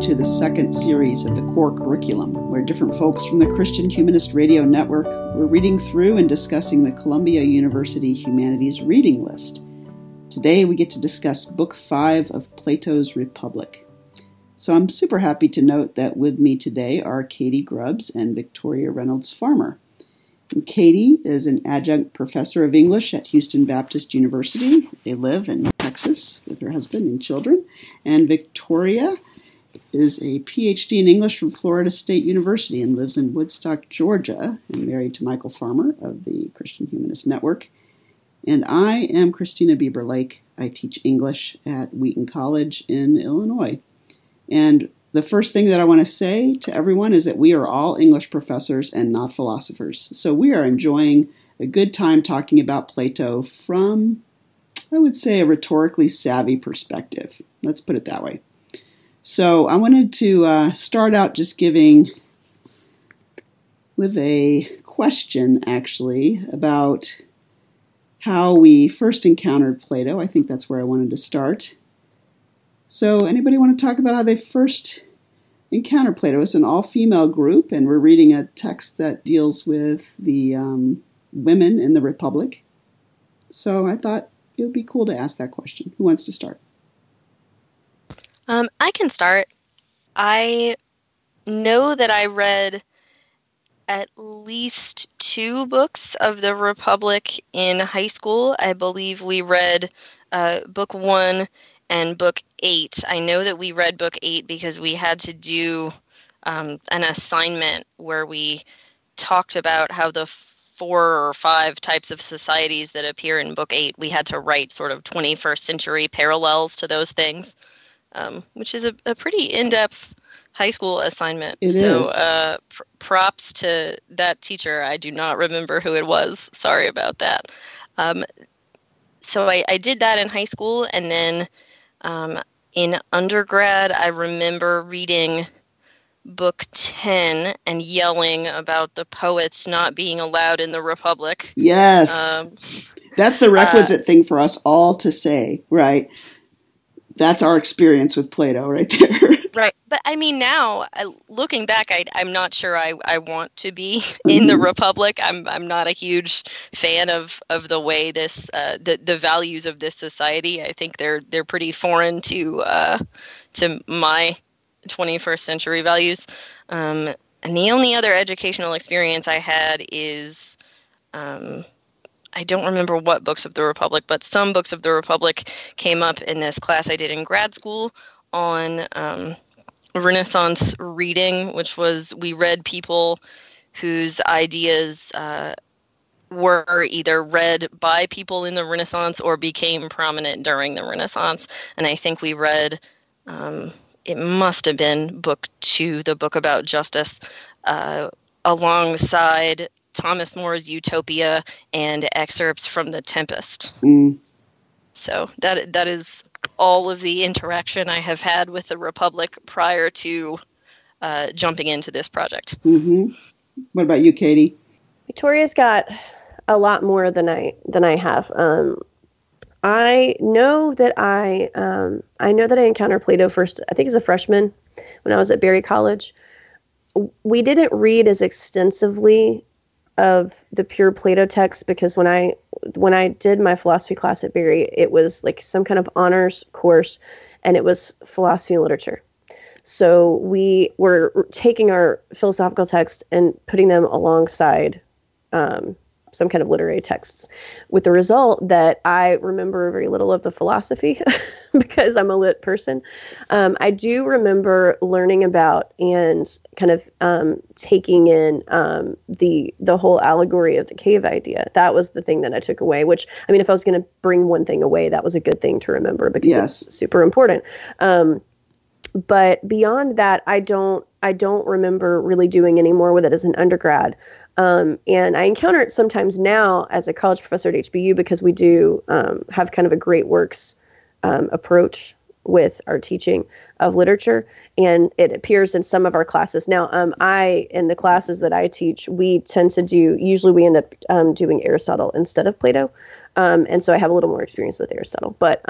to the second series of the core curriculum, where different folks from the Christian Humanist Radio Network were reading through and discussing the Columbia University Humanities Reading List. Today we get to discuss Book 5 of Plato's Republic. So I'm super happy to note that with me today are Katie Grubbs and Victoria Reynolds Farmer. And Katie is an adjunct professor of English at Houston Baptist University. They live in Texas with her husband and children. And Victoria is a PhD in English from Florida State University and lives in Woodstock, Georgia, and married to Michael Farmer of the Christian Humanist Network. And I am Christina Bieber Lake. I teach English at Wheaton College in Illinois. And the first thing that I want to say to everyone is that we are all English professors and not philosophers. So we are enjoying a good time talking about Plato from, I would say, a rhetorically savvy perspective. Let's put it that way. So I wanted to uh, start out just giving with a question actually about how we first encountered Plato. I think that's where I wanted to start. So, anybody want to talk about how they first encountered Plato? It's an all female group, and we're reading a text that deals with the um, women in the Republic. So, I thought it would be cool to ask that question. Who wants to start? Um, I can start. I know that I read at least two books of the Republic in high school. I believe we read uh, book one and book eight. I know that we read book eight because we had to do um, an assignment where we talked about how the four or five types of societies that appear in book eight, we had to write sort of 21st century parallels to those things um, which is a, a pretty in-depth high school assignment. It so is. Uh, pr- props to that teacher. I do not remember who it was. Sorry about that. Um, so I, I, did that in high school, and then um, in undergrad, I remember reading book 10 and yelling about the poets not being allowed in the Republic. Yes. Um, That's the requisite uh, thing for us all to say, right? That's our experience with Plato right there. right. But I mean, now looking back, I, am not sure I, I want to be in the mm-hmm. Republic. I'm, I'm not a huge fan of, of the way this, uh, the, the values of this society. I think they're, they're pretty foreign to, uh, to my 21st century values. Um, and the only other educational experience I had is, um, I don't remember what books of the Republic, but some books of the Republic came up in this class I did in grad school on um, Renaissance reading, which was we read people whose ideas uh, were either read by people in the Renaissance or became prominent during the Renaissance. And I think we read, um, it must have been book two, the book about justice, uh, alongside Thomas More's Utopia and excerpts from The Tempest. Mm. So that that is all of the interaction I have had with the Republic prior to uh, jumping into this project. Mm-hmm. What about you, Katie? Victoria's got a lot more than I than I have. Um, I know that I um, I know that I encountered Plato first. I think as a freshman when I was at Berry College. We didn't read as extensively of the pure Plato text because when I when I did my philosophy class at Berry, it was like some kind of honors course, and it was philosophy and literature. So we were taking our philosophical text and putting them alongside um, some kind of literary texts, with the result that I remember very little of the philosophy because I'm a lit person. Um, I do remember learning about and kind of um, taking in um, the the whole allegory of the cave idea. That was the thing that I took away. Which I mean, if I was going to bring one thing away, that was a good thing to remember because yes. it's super important. Um, but beyond that, I don't I don't remember really doing any more with it as an undergrad. Um, and I encounter it sometimes now as a college professor at HBU because we do um, have kind of a great works um, approach with our teaching of literature, and it appears in some of our classes. Now, um, I in the classes that I teach, we tend to do usually we end up um, doing Aristotle instead of Plato. Um, and so I have a little more experience with Aristotle, but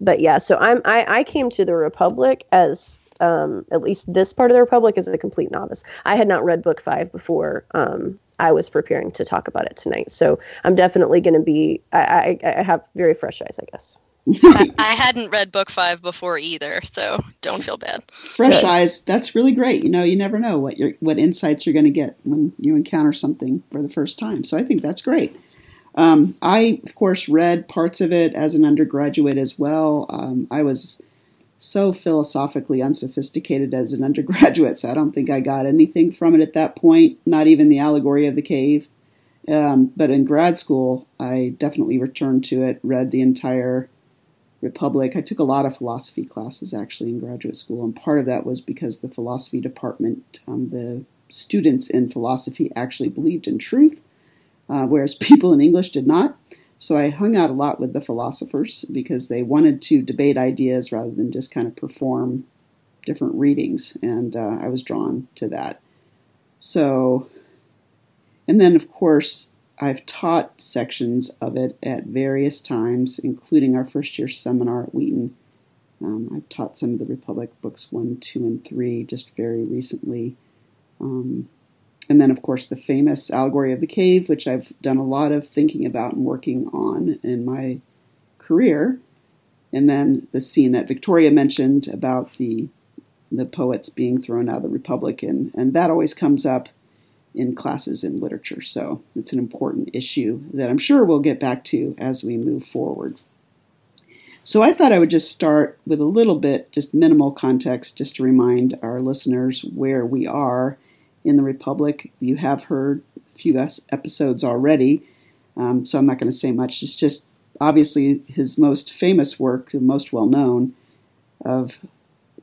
but yeah. So I'm I, I came to the Republic as um, at least this part of the Republic is a complete novice. I had not read Book Five before um, I was preparing to talk about it tonight. So I'm definitely going to be, I, I, I, have very fresh eyes, I guess. I, I, hadn't read book five before either, so don't feel bad. Fresh Good. eyes, that's really great. You know, you never know what your what insights you're going to get when you encounter something for the first time. So I think that's great. Um, I, of course, read parts of it as an undergraduate as well. Um, I was so philosophically unsophisticated as an undergraduate, so I don't think I got anything from it at that point, not even the allegory of the cave. Um, but in grad school, I definitely returned to it, read the entire Republic. I took a lot of philosophy classes actually in graduate school, and part of that was because the philosophy department, um, the students in philosophy actually believed in truth, uh, whereas people in English did not. So I hung out a lot with the philosophers because they wanted to debate ideas rather than just kind of perform different readings, and uh, I was drawn to that. So, and then of course, I've taught sections of it at various times, including our first year seminar at Wheaton. Um, I've taught some of the Republic books one, two, and three just very recently. Um, and then, of course, the famous allegory of the cave, which I've done a lot of thinking about and working on in my career. And then the scene that Victoria mentioned about the the poets being thrown out of the Republic, and, and that always comes up in classes in literature. So it's an important issue that I'm sure we'll get back to as we move forward. So I thought I would just start with a little bit, just minimal context, just to remind our listeners where we are in the Republic. You have heard a few episodes already, um, so I'm not going to say much. It's just obviously his most famous work, the most well known of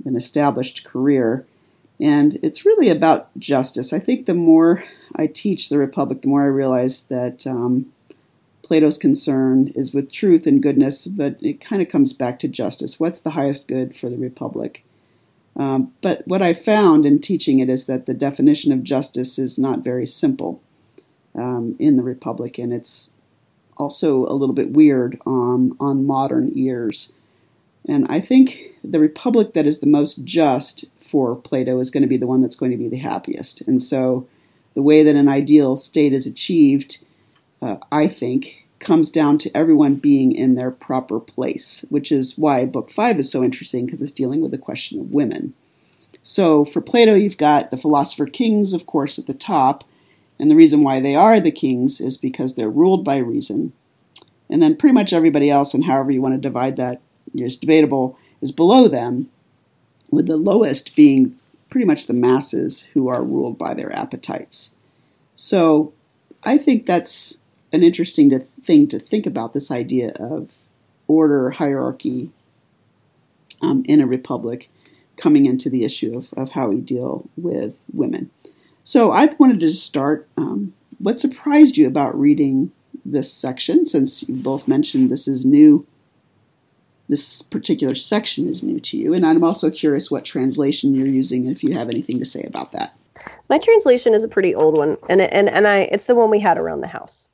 an established career. And it's really about justice. I think the more I teach the Republic, the more I realize that um, Plato's concern is with truth and goodness, but it kind of comes back to justice. What's the highest good for the Republic? Um, but what I found in teaching it is that the definition of justice is not very simple um, in the Republic, and it's also a little bit weird on, on modern ears. And I think the Republic that is the most just for Plato is going to be the one that's going to be the happiest. And so the way that an ideal state is achieved, uh, I think, comes down to everyone being in their proper place, which is why Book 5 is so interesting because it's dealing with the question of women. So for Plato, you've got the philosopher kings, of course, at the top. And the reason why they are the kings is because they're ruled by reason. And then pretty much everybody else, and however you want to divide that, is debatable, is below them, with the lowest being pretty much the masses who are ruled by their appetites. So I think that's an interesting to thing to think about this idea of order hierarchy um, in a republic coming into the issue of, of how we deal with women. So I wanted to start. Um, what surprised you about reading this section, since you both mentioned this is new? This particular section is new to you, and I'm also curious what translation you're using, if you have anything to say about that. My translation is a pretty old one, and and and I it's the one we had around the house.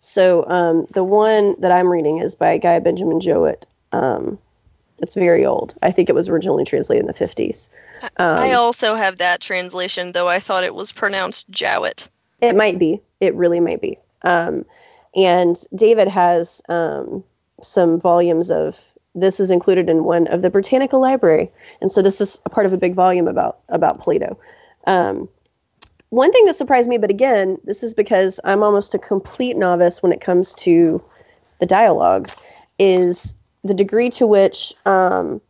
So um, the one that I'm reading is by Guy Benjamin Jowett. Um, it's very old. I think it was originally translated in the 50s. Um, I also have that translation, though I thought it was pronounced Jowett. It might be. It really might be. Um, and David has um, some volumes of this is included in one of the Britannica Library, and so this is a part of a big volume about about Plato. Um, one thing that surprised me, but again, this is because I'm almost a complete novice when it comes to the dialogues, is the degree to which um,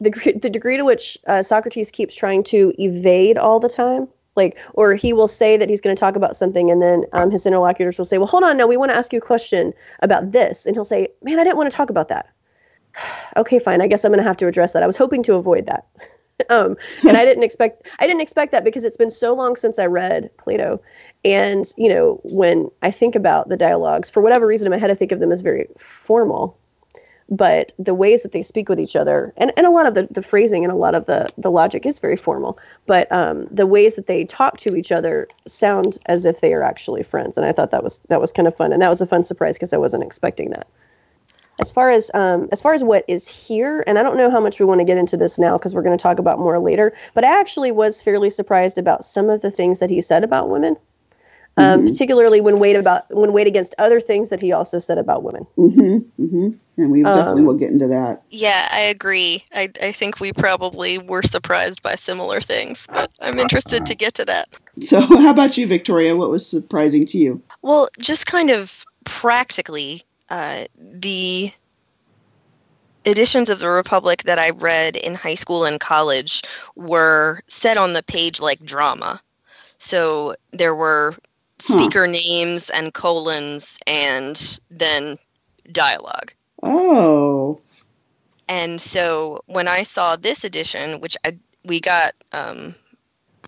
the the degree to which uh, Socrates keeps trying to evade all the time. Like, or he will say that he's going to talk about something, and then um, his interlocutors will say, "Well, hold on, now we want to ask you a question about this," and he'll say, "Man, I didn't want to talk about that." okay, fine. I guess I'm going to have to address that. I was hoping to avoid that. um, and I didn't expect I didn't expect that because it's been so long since I read Plato, and you know when I think about the dialogues, for whatever reason in my head I think of them as very formal, but the ways that they speak with each other, and, and a lot of the, the phrasing and a lot of the the logic is very formal, but um, the ways that they talk to each other sound as if they are actually friends, and I thought that was that was kind of fun, and that was a fun surprise because I wasn't expecting that as far as um, as far as what is here, and I don't know how much we want to get into this now because we're going to talk about more later. But I actually was fairly surprised about some of the things that he said about women, um, mm-hmm. particularly when weighed about when weighed against other things that he also said about women. Mm-hmm. Mm-hmm. And we definitely um, will get into that. Yeah, I agree. I I think we probably were surprised by similar things, but I'm interested to get to that. So, how about you, Victoria? What was surprising to you? Well, just kind of practically uh, the editions of the Republic that I read in high school and college were set on the page like drama. So there were speaker huh. names and colons and then dialogue. Oh. And so when I saw this edition, which I, we got um,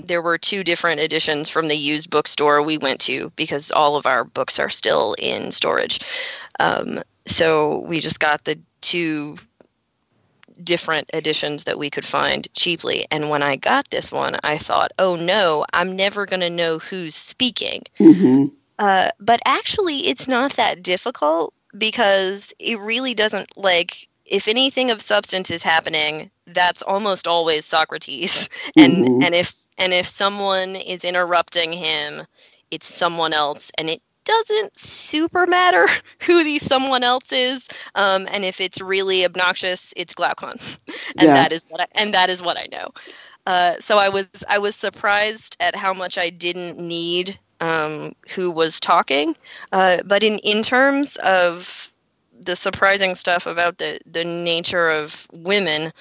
there were two different editions from the used bookstore we went to because all of our books are still in storage. Um, so we just got the two different editions that we could find cheaply. And when I got this one, I thought, oh no, I'm never going to know who's speaking. Mm-hmm. Uh, but actually, it's not that difficult because it really doesn't like if anything of substance is happening, that's almost always Socrates. And mm-hmm. and if and if someone is interrupting him, it's someone else, and it doesn't super matter who the someone else is. Um, and if it's really obnoxious, it's Glaucon, and yeah. that is what I, and that is what I know. Uh, so I was I was surprised at how much I didn't need um, who was talking. Uh, but in in terms of the surprising stuff about the the nature of women.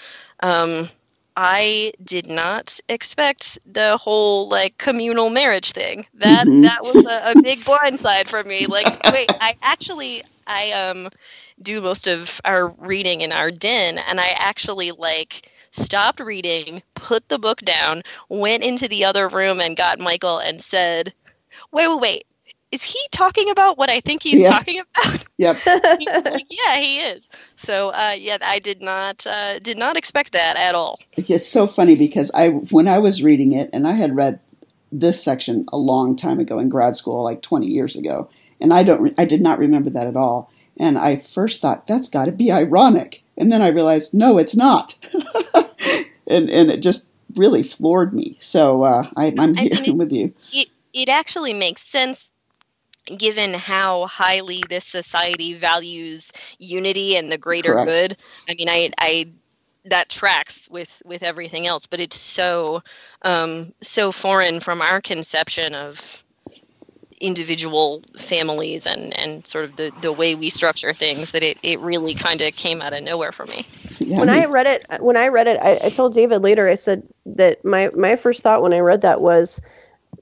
Um, I did not expect the whole like communal marriage thing. That mm-hmm. that was a, a big blindside for me. Like, wait, I actually I um do most of our reading in our den, and I actually like stopped reading, put the book down, went into the other room, and got Michael and said, "Wait, wait, wait! Is he talking about what I think he's yeah. talking about? Yep. like, yeah, he is. So uh, yeah, I did not uh, did not expect that at all. It's so funny because I when I was reading it, and I had read this section a long time ago in grad school, like 20 years ago, and I don't I did not remember that at all. And I first thought that's got to be ironic, and then I realized no, it's not. and and it just really floored me. So uh, I, am here I mean, with you. It, it actually makes sense given how highly this society values unity and the greater Correct. good i mean i i that tracks with with everything else but it's so um so foreign from our conception of individual families and and sort of the the way we structure things that it it really kind of came out of nowhere for me yeah. when i read it when i read it I, I told david later i said that my my first thought when i read that was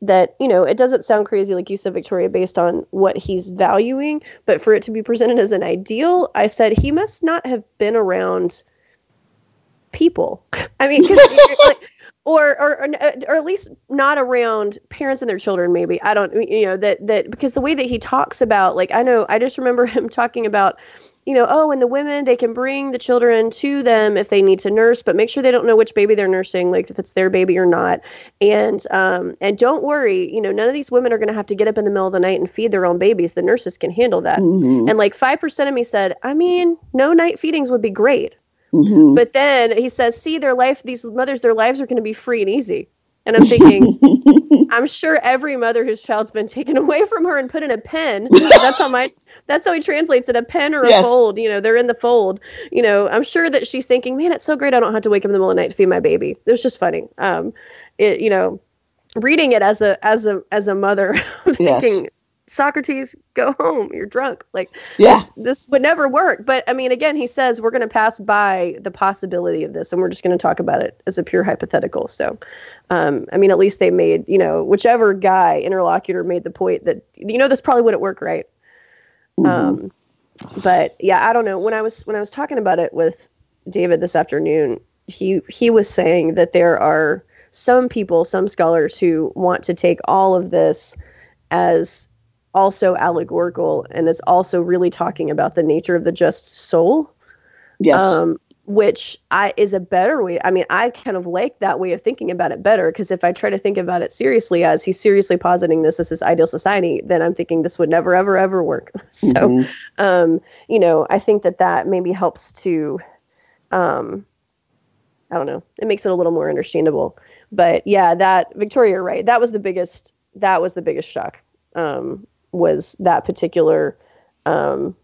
that you know it doesn't sound crazy like you said victoria based on what he's valuing but for it to be presented as an ideal i said he must not have been around people. I mean like, or, or or at least not around parents and their children maybe. I don't you know that that because the way that he talks about like i know i just remember him talking about you know, oh, and the women, they can bring the children to them if they need to nurse, but make sure they don't know which baby they're nursing, like if it's their baby or not. And um, and don't worry, you know, none of these women are going to have to get up in the middle of the night and feed their own babies. The nurses can handle that. Mm-hmm. And like 5% of me said, I mean, no night feedings would be great. Mm-hmm. But then he says, see, their life, these mothers, their lives are going to be free and easy. And I'm thinking, I'm sure every mother whose child's been taken away from her and put in a pen. That's how my that's how he translates it a pen or a yes. fold you know they're in the fold you know i'm sure that she's thinking man it's so great i don't have to wake up in the middle of the night to feed my baby it was just funny um it you know reading it as a as a as a mother, Yes. thinking Socrates, go home. You're drunk. Like Yeah. this, this would never work. But I mean, again, he says we're going to pass by the possibility of this, and we're just going to talk about it as a pure hypothetical. So, um, I mean, at least they made you know whichever guy interlocutor made the point that you know this probably wouldn't work, right? Mhm. Um, but yeah, I don't know. When I was when I was talking about it with David this afternoon, he he was saying that there are some people, some scholars who want to take all of this as also allegorical and is also really talking about the nature of the just soul yes. um, which I is a better way. I mean, I kind of like that way of thinking about it better because if I try to think about it seriously, as he's seriously positing this as his ideal society, then I'm thinking this would never, ever, ever work. so, Mhm. um, you know, I think that that maybe helps to, um, I don't know, it makes it a little more understandable. But yeah, that Victoria, right? That was the biggest. That was the biggest shock. Um, was that particular um,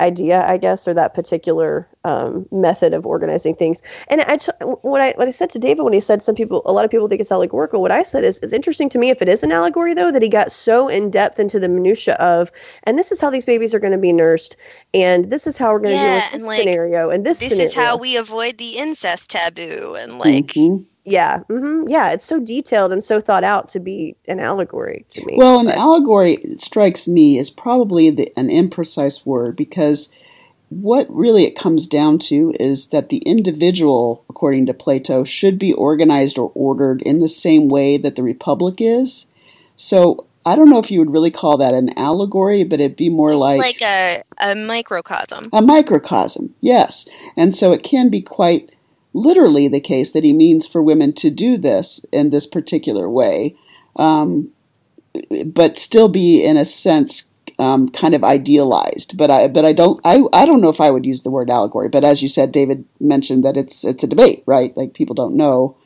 idea, I guess, or that particular um, method of organizing things. And I, t- what I what I said to David when he said some people, a lot of people think it's allegorical. What I said is, it's interesting to me if it is an allegory, though, that he got so in depth into the minutia of, and this is how these babies are going to be nursed, and this is how we're going to deal Yeah, with and, this like, scenario, and this. This scenario. is how we avoid the incest taboo and like Mhm. Yeah, hmm yeah. It's so detailed and so thought out to be an allegory to me. Well, an But- allegory strikes me as probably the, an imprecise word because what really it comes down to is that the individual, according to Plato, should be organized or ordered in the same way that the republic is. So I don't know if you would really call that an allegory, but it'd be more it's like, like a, a microcosm. a microcosm. Yes, and so it can be quite literally the case that he means for women to do this in this particular way. Um, but still be in a sense um, kind of idealized. But I but I don't I, I don't know if I would use the word allegory. But as you said, David mentioned that it's it's a debate, right? Like people don't know.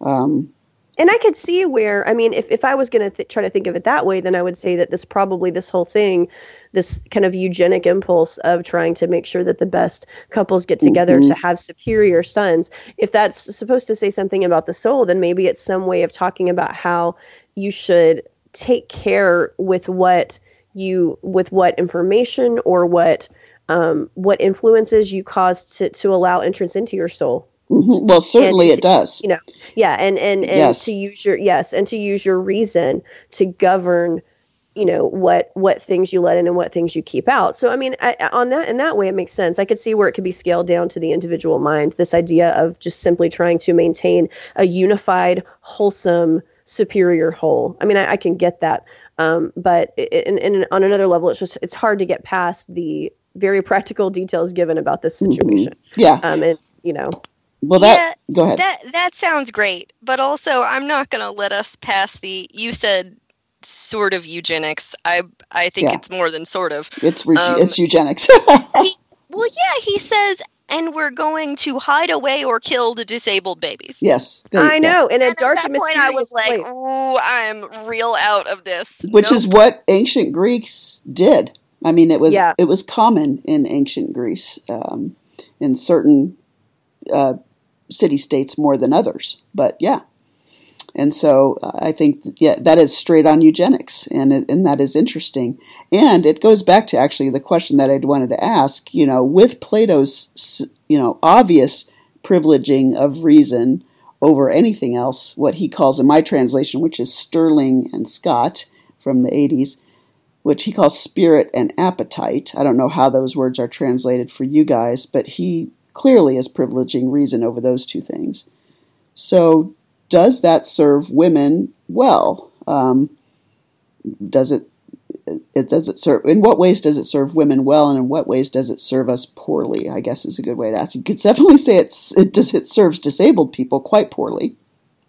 Um, and I could see where I mean, if, if I was going to th- try to think of it that way, then I would say that this probably this whole thing, this kind of eugenic impulse of trying to make sure that the best couples get together Mhm. to have superior sons. If that's supposed to say something about the soul, then maybe it's some way of talking about how you should take care with what you with what information or what um, what influences you cause to to allow entrance into your soul. mhm. Well, certainly it does. you know yeah and and and Yes. to use your yes and to use your reason to govern you know what what things you let in and what things you keep out so i mean I, on that in that way it makes sense i could see where it could be scaled down to the individual mind this idea of just simply trying to maintain a unified wholesome superior whole i mean i, I can get that um, but i- i- in, in, on another level it's just it's hard to get past the very practical details given about this Mhm. situation Yeah. um, and you know Well, that go ahead. That that sounds great, but also I'm not going to let us pass the. You said sort of eugenics. I I think Yeah. it's more than sort of. it's re- um, it's eugenics. Well, yeah, he says, and we're going to hide away or kill the disabled babies. yes, there I go. know, in a And dark at that point, I was like, way. "Ooh, I'm real out of this." which Nope. is what ancient Greeks did. I mean, it was Yeah. it was common in ancient Greece, um, in certain uh, city states more than others. But yeah, and so uh, I think yeah that is straight on eugenics, and it, and that is interesting. And it goes back to actually the question that I'd wanted to ask. You know, with Plato's you know obvious privileging of reason over anything else, what he calls in my translation, which is Sterling and Scott from the 80s, which he calls spirit and appetite. I don't know how those words are translated for you guys, but he clearly is privileging reason over those two things. So, does that serve women well? Um, does it, it does it serve in what ways does it serve women well and in what ways does it serve us poorly i guess is a good way to ask you could definitely say it's it does it serves disabled people quite poorly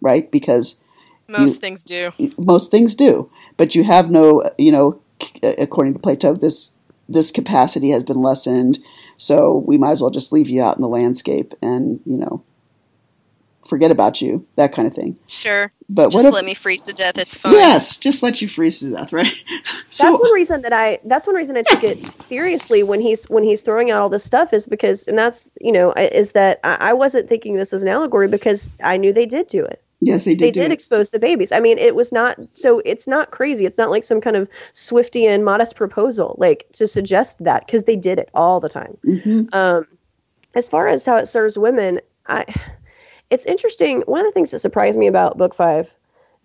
right because most you- things do. most things do but you have no you know according to plato this this capacity has been lessened so we might as well just leave you out in the landscape and you know forget about you that kind of thing Sure, but just what if let me freeze to death. It's fine. yes just let you freeze to death right that's one reason that I that's one reason I took it seriously when he's when he's throwing out all this stuff is because and that's you know is that I, I wasn't thinking this as an allegory because I knew they did do it Yes, they did. they do did it. expose the babies. I mean, it was not so it's not crazy. It's not like some kind of Swiftian modest proposal, like to suggest that because they did it all the time. Mhm. Um, as far as how it serves women, I it's interesting. One of the things that surprised me about book five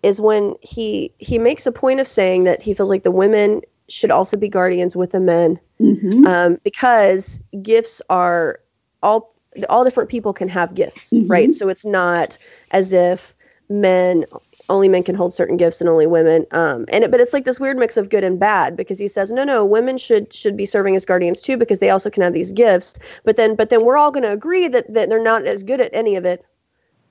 is when he he makes a point of saying that he feels like the women should also be guardians with the men Mhm. um, because gifts are all all different people can have gifts, Mhm. right? So it's not as if men only men can hold certain gifts and only women. Um, and it, but it's like this weird mix of good and bad because he says no, no, women should should be serving as guardians too because they also can have these gifts. But then but then we're all going to agree that that they're not as good at any of it.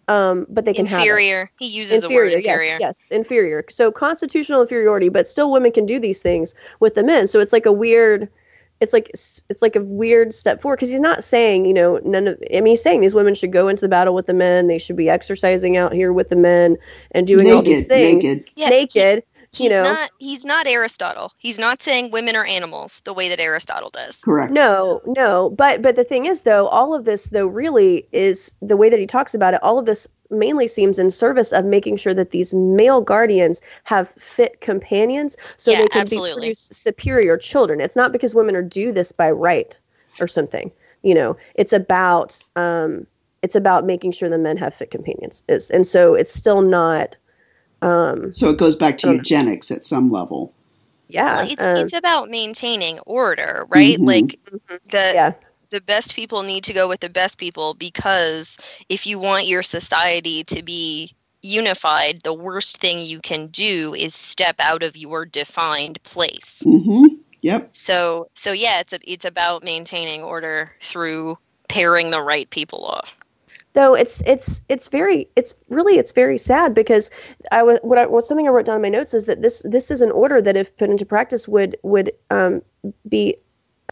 Um, but they can have inferior. He uses the word inferior. Yes, yes, inferior. So constitutional inferiority, but still women can do these things with the men. So it's like a weird, it's like it's like a weird step forward because he's not saying you know none of. I mean, he's saying these women should go into the battle with the men. They should be exercising out here with the men and doing all these things naked. Yeah, naked. He's you know, not he's not Aristotle. He's not saying women are animals the way that Aristotle does. Correct. No, no, but but the thing is though, all of this though really is the way that he talks about it. All of this mainly seems in service of making sure that these male guardians have fit companions, so Yeah, they can absolutely. be produce superior children. It's not because women are do this by right or something. You know, it's about um, it's about making sure the men have fit companions. Is and so it's still not. Um, So it goes back to Um, eugenics at some level. yeah, Well, it's um, it's about maintaining order, right? Mhm. Like mhm, the yeah. the best people need to go with the best people because if you want your society to be unified, the worst thing you can do is step out of your defined place. hmm Yep. So so yeah, it's a, it's about maintaining order through pairing the right people off. Though it's it's it's very it's really it's very sad because I was what I what something I wrote down in my notes is that this this is an order that if put into practice would would um, be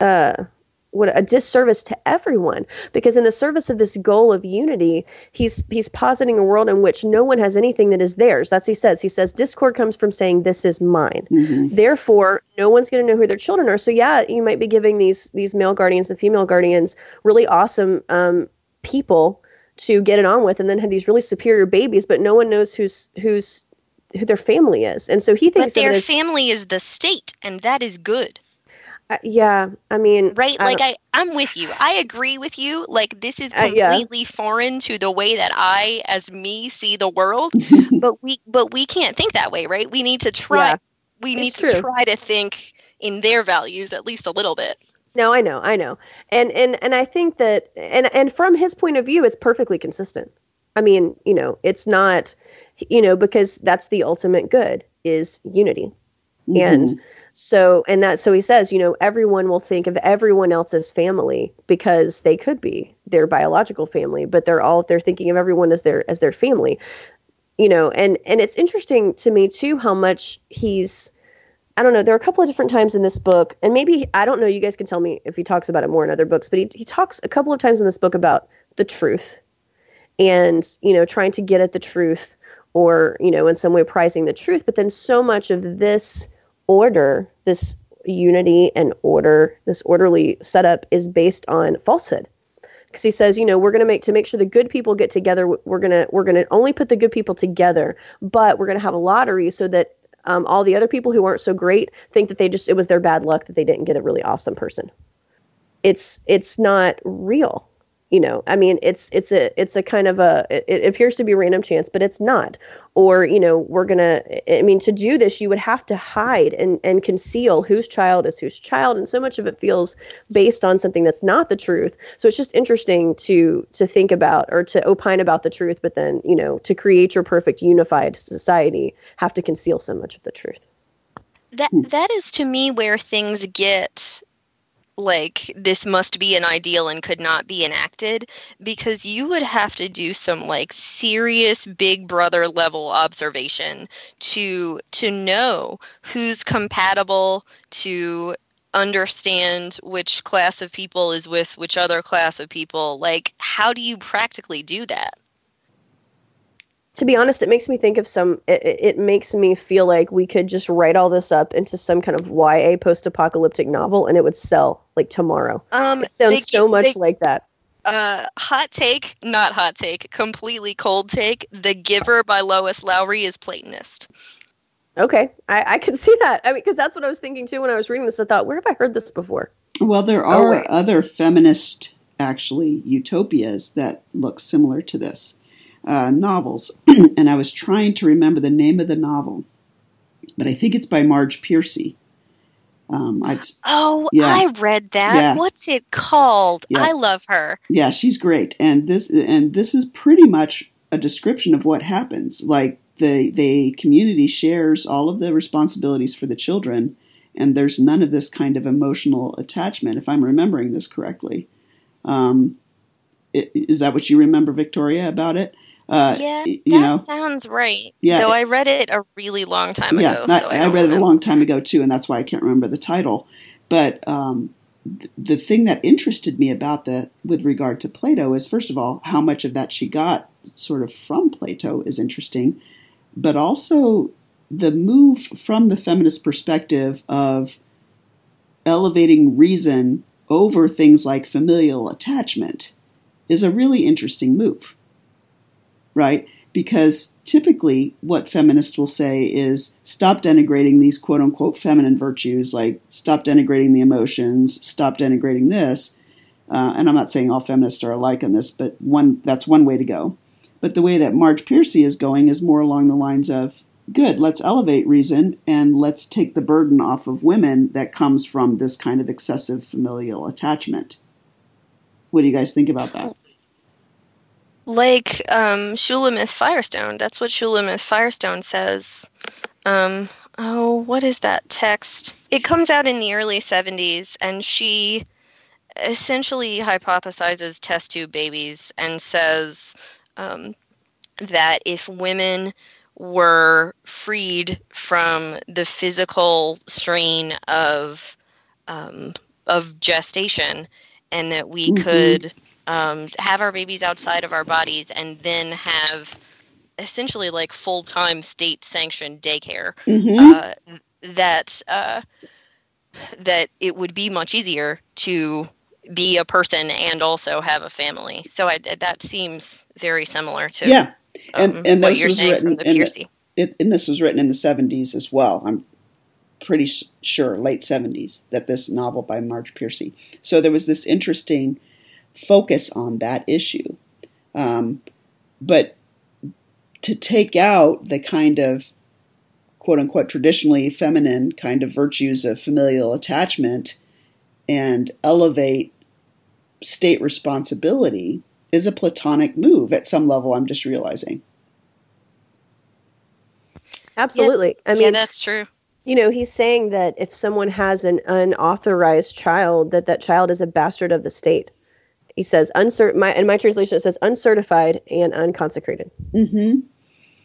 uh what a disservice to everyone because in the service of this goal of unity he's he's positing a world in which no one has anything that is theirs. That's what he says. He says discord comes from saying this is mine. Hmm therefore no one's going to know who their children are. So yeah you might be giving these these male guardians and female guardians really awesome um, people to get it on with and then have these really superior babies but no one knows who's who's who their family is. And so he thinks it their as, family is the state, and that is good. uh, yeah i mean right? I like i i'm with you. I agree with you. Like this is Uh, yeah. completely foreign to the way that i as me see the world. But we but we can't think that way right? We need to try Yeah, we need to true. try to think in their values at least a little bit no i know i know. And and and i think that and and from his point of view it's perfectly consistent. I mean you know it's not you know because that's the ultimate good is unity. Mm-hmm. and so and that so he says you know everyone will think of everyone else as family because they could be their biological family but they're all they're thinking of everyone as their as their family. You know and and it's interesting to me too how much he's i don't know there are a couple of different times in this book and maybe i don't know you guys can tell me if he talks about it more in other books but he, he talks a couple of times in this book about the truth and you know trying to get at the truth or you know in some way prizing the truth but then so much of this order this unity and order this orderly setup is based on falsehood. Because he says you know we're going to make to make sure the good people get together we're to we're to only put the good people together but we're to have a lottery so that um, all the other people who aren't so great think that they just it was their bad luck that they didn't get a really awesome person. It's it's not real you know i mean it's it's a it's a kind of a it, it appears to be random chance but it's not. Or you know we're gonna i mean to do this you would have to hide and and conceal whose child is whose child and so much of it feels based on something that's not the truth. So it's just interesting to to think about or to opine about the truth but then you know to create your perfect unified society have to conceal so much of the truth. That hmm. that is to me where things get like this must be an ideal and could not be enacted because you would have to do some like serious big brother level observation to to know who's compatible to understand which class of people is with which other class of people. Like how do you practically do that to be honest, it makes me think of some. It, it- it makes me feel like we could just write all this up into some kind of YA post-apocalyptic novel, and it would sell like tomorrow. um It sounds they so much they- like that. Uh, hot take, not hot take, completely cold take. The Giver by Lois Lowry is Platonist. Okay, I, I can see that. I mean, because that's what I was thinking too when I was reading this. I thought, where have I heard this before? Well, there Oh, are wait. other feminist, actually, utopias that look similar to this uh, novels. and I was trying to remember the name of the novel, but I think it's by Marge Piercy. Um, I, Oh, Yeah. I read that. Yeah. What's it called? Yeah. I love her. yeah, she's great, and this and this is pretty much a description of what happens. Like the the community shares all of the responsibilities for the children, and there's none of this kind of emotional attachment. If I'm remembering this correctly, um, is that what you remember, Victoria, about it? Uh, yeah, y- that know, sounds right. Yeah, Though it- I read it a really long time yeah, ago. I, so I, I read it a long time ago too, and that's why I can't remember the title. But um, th- the thing that interested me about that, with regard to Plato, is first of all how much of that she got sort of from Plato is interesting, but also the move from the feminist perspective of elevating reason over things like familial attachment is a really interesting move right? Because typically, what feminists will say is stop denigrating these quote unquote feminine virtues, like stop denigrating the emotions, stop denigrating this. Uh, and I'm not saying all feminists are alike on this, but one that's one way to go. But the way that Marge Piercy is going is more along the lines of good, let's elevate reason and let's take the burden off of women that comes from this kind of excessive familial attachment. What do you guys think about that? Like um, Shulamith Firestone. That's what Shulamith Firestone says. Um, oh, what is that text? It comes out in the early 70s, and she essentially hypothesizes test tube babies and says um, that if women were freed from the physical strain of um, of gestation, and that we Mhm. could um, have our babies outside of our bodies and then have essentially like full time state sanctioned daycare. Mm-hmm. Uh, that uh, that it would be much easier to be a person and also have a family. So I, that seems very similar to yeah. And- um, and what this you're was saying from written the in the- Piercy. it, and this was written in the 70s as well. I'm pretty sure, late 70s, that this novel by Marge Piercy. So there was this interesting focus on that issue. Um, but to take out the kind of quote unquote traditionally feminine kind of virtues of familial attachment and elevate state responsibility is a platonic move at some level, I'm just realizing. Absolutely. I yeah, mean, that's true. you know, he's saying that if someone has an unauthorized child, that that child is a bastard of the state. He says, uncert- my, in my translation, it says uncertified and unconsecrated. Mm-hmm.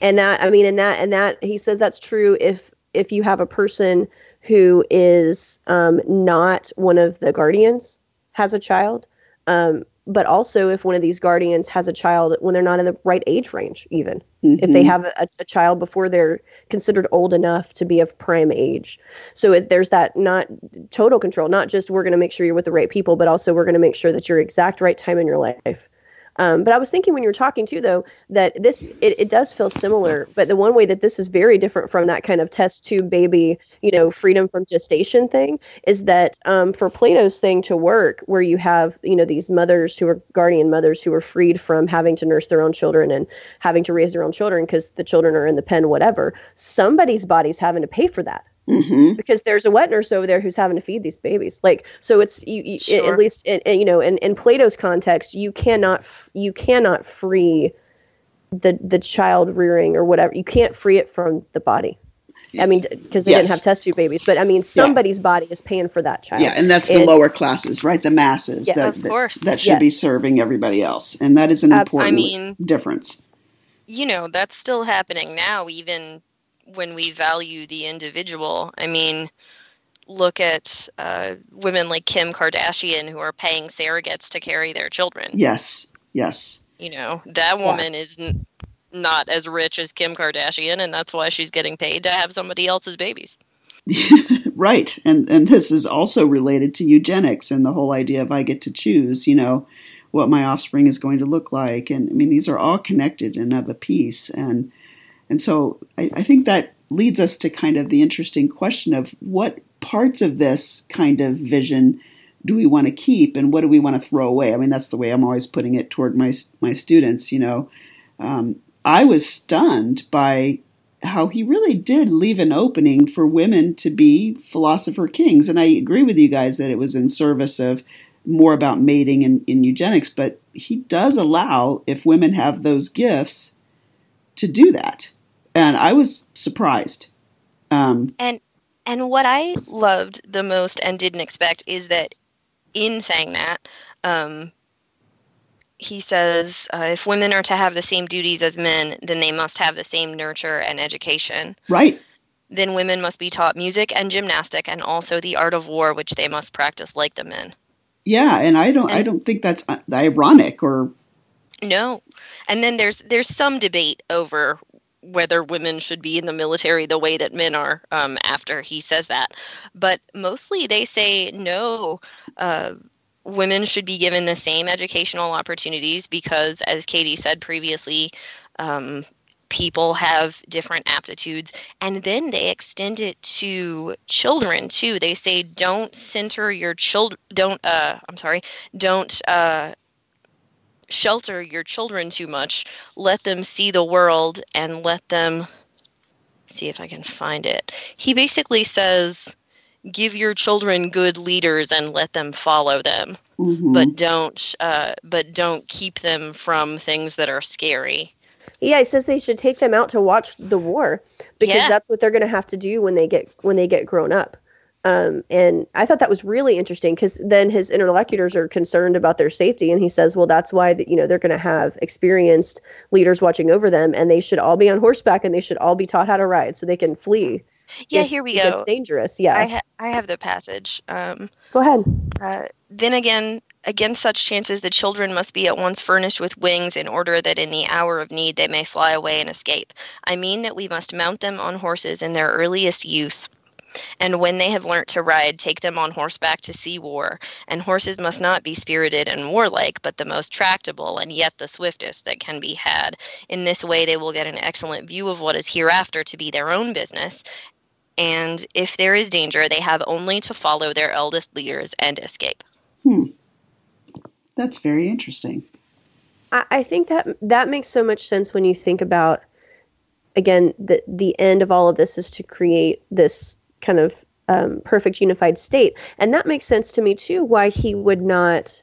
and that i mean and that and that he says that's true if if you have a person who is um, not one of the guardians has a child um, but also if one of these guardians has a child when they're not in the right age range even if they mm-hmm. have a, a child before they're considered old enough to be of prime age. So it, there's that not total control not just we're going to make sure you're with the right people but also we're going to make sure that you're exact right time in your life um, but I was thinking when you were talking too, though, that this it, it does feel similar. But the one way that this is very different from that kind of test tube baby, you know, freedom from gestation thing is that um, for Plato's thing to work, where you have you know these mothers who are guardian mothers who are freed from having to nurse their own children and having to raise their own children because the children are in the pen, whatever. Somebody's body's having to pay for that Mm-hmm. because there's a wet nurse over there who's having to feed these babies like so it's you, you Sure. at least in, in, you know in, in plato's context you cannot f- you cannot free the the child rearing or whatever you can't free it from the body i mean because they Yes. didn't have test tube babies but i mean somebody's body is paying for that child Yeah, and that's the And- lower classes, right? The masses Yeah, that, of that- course. that should be serving everybody else, and that is an Abs- important I mean- difference. you know that's still happening now even when we value the individual i mean look at uh, women like kim kardashian who are paying surrogates to carry their children Yes, yes, you know that woman is n- not as rich as kim kardashian and that's why she's getting paid to have somebody else's babies right. And and this is also related to eugenics and the whole idea of I get to choose. You know, what my offspring is going to look like. And I mean, these are all connected and of a piece. And and so I, I think that leads us to kind of the interesting question of what parts of this kind of vision do we want to keep and what do we want to throw away? I mean, that's the way I'm always putting it toward my my students. You know, um, I was stunned by how he really did leave an opening for women to be philosopher kings, and I agree with you guys that it was in service of more about mating and in eugenics, but he does allow if women have those gifts to do that, and I was surprised. Um, and and what I loved the most and didn't expect is that in saying that, um, he says uh, if women are to have the same duties as men, then they must have the same nurture and education. Right. Then women must be taught music and gymnastic and also the art of war, which they must practice like the men. Yeah, and I don't, and, I don't think that's uh, ironic or. No, and then there's there's some debate over whether women should be in the military the way that men are um, after he says that. But mostly they say no, uh, women should be given the same educational opportunities because, as Katie said previously, um, people have different aptitudes. And then they extend it to children too. They say don't center your children, don't, uh, I'm sorry, don't. Uh, shelter your children too much let them see the world and let them see if i can find it he basically says give your children good leaders and let them follow them mm-hmm. but don't uh, but don't keep them from things that are scary yeah he says they should take them out to watch the war because yeah. that's what they're going to have to do when they get when they get grown up um, and I thought that was really interesting because then his interlocutors are concerned about their safety, and he says, "Well, that's why you know they're going to have experienced leaders watching over them, and they should all be on horseback, and they should all be taught how to ride so they can flee yeah, here we go. It's dangerous. Yeah. I, ha- I have the passage. Um, go ahead. Uh, then again, against such chances, the children must be at once furnished with wings in order that in the hour of need they may fly away and escape. I mean that we must mount them on horses in their earliest youth. And when they have learnt to ride, take them on horseback to see war. And horses must not be spirited and warlike, but the most tractable and yet the swiftest that can be had. In this way, they will get an excellent view of what is hereafter to be their own business, and if there is danger, they have only to follow their eldest leaders and escape. Hmm. That's very interesting. I, I think that that makes so much sense when you think about, again, the the end of all of this is to create this kind of um, perfect unified state, and that makes sense to me too. Why he would not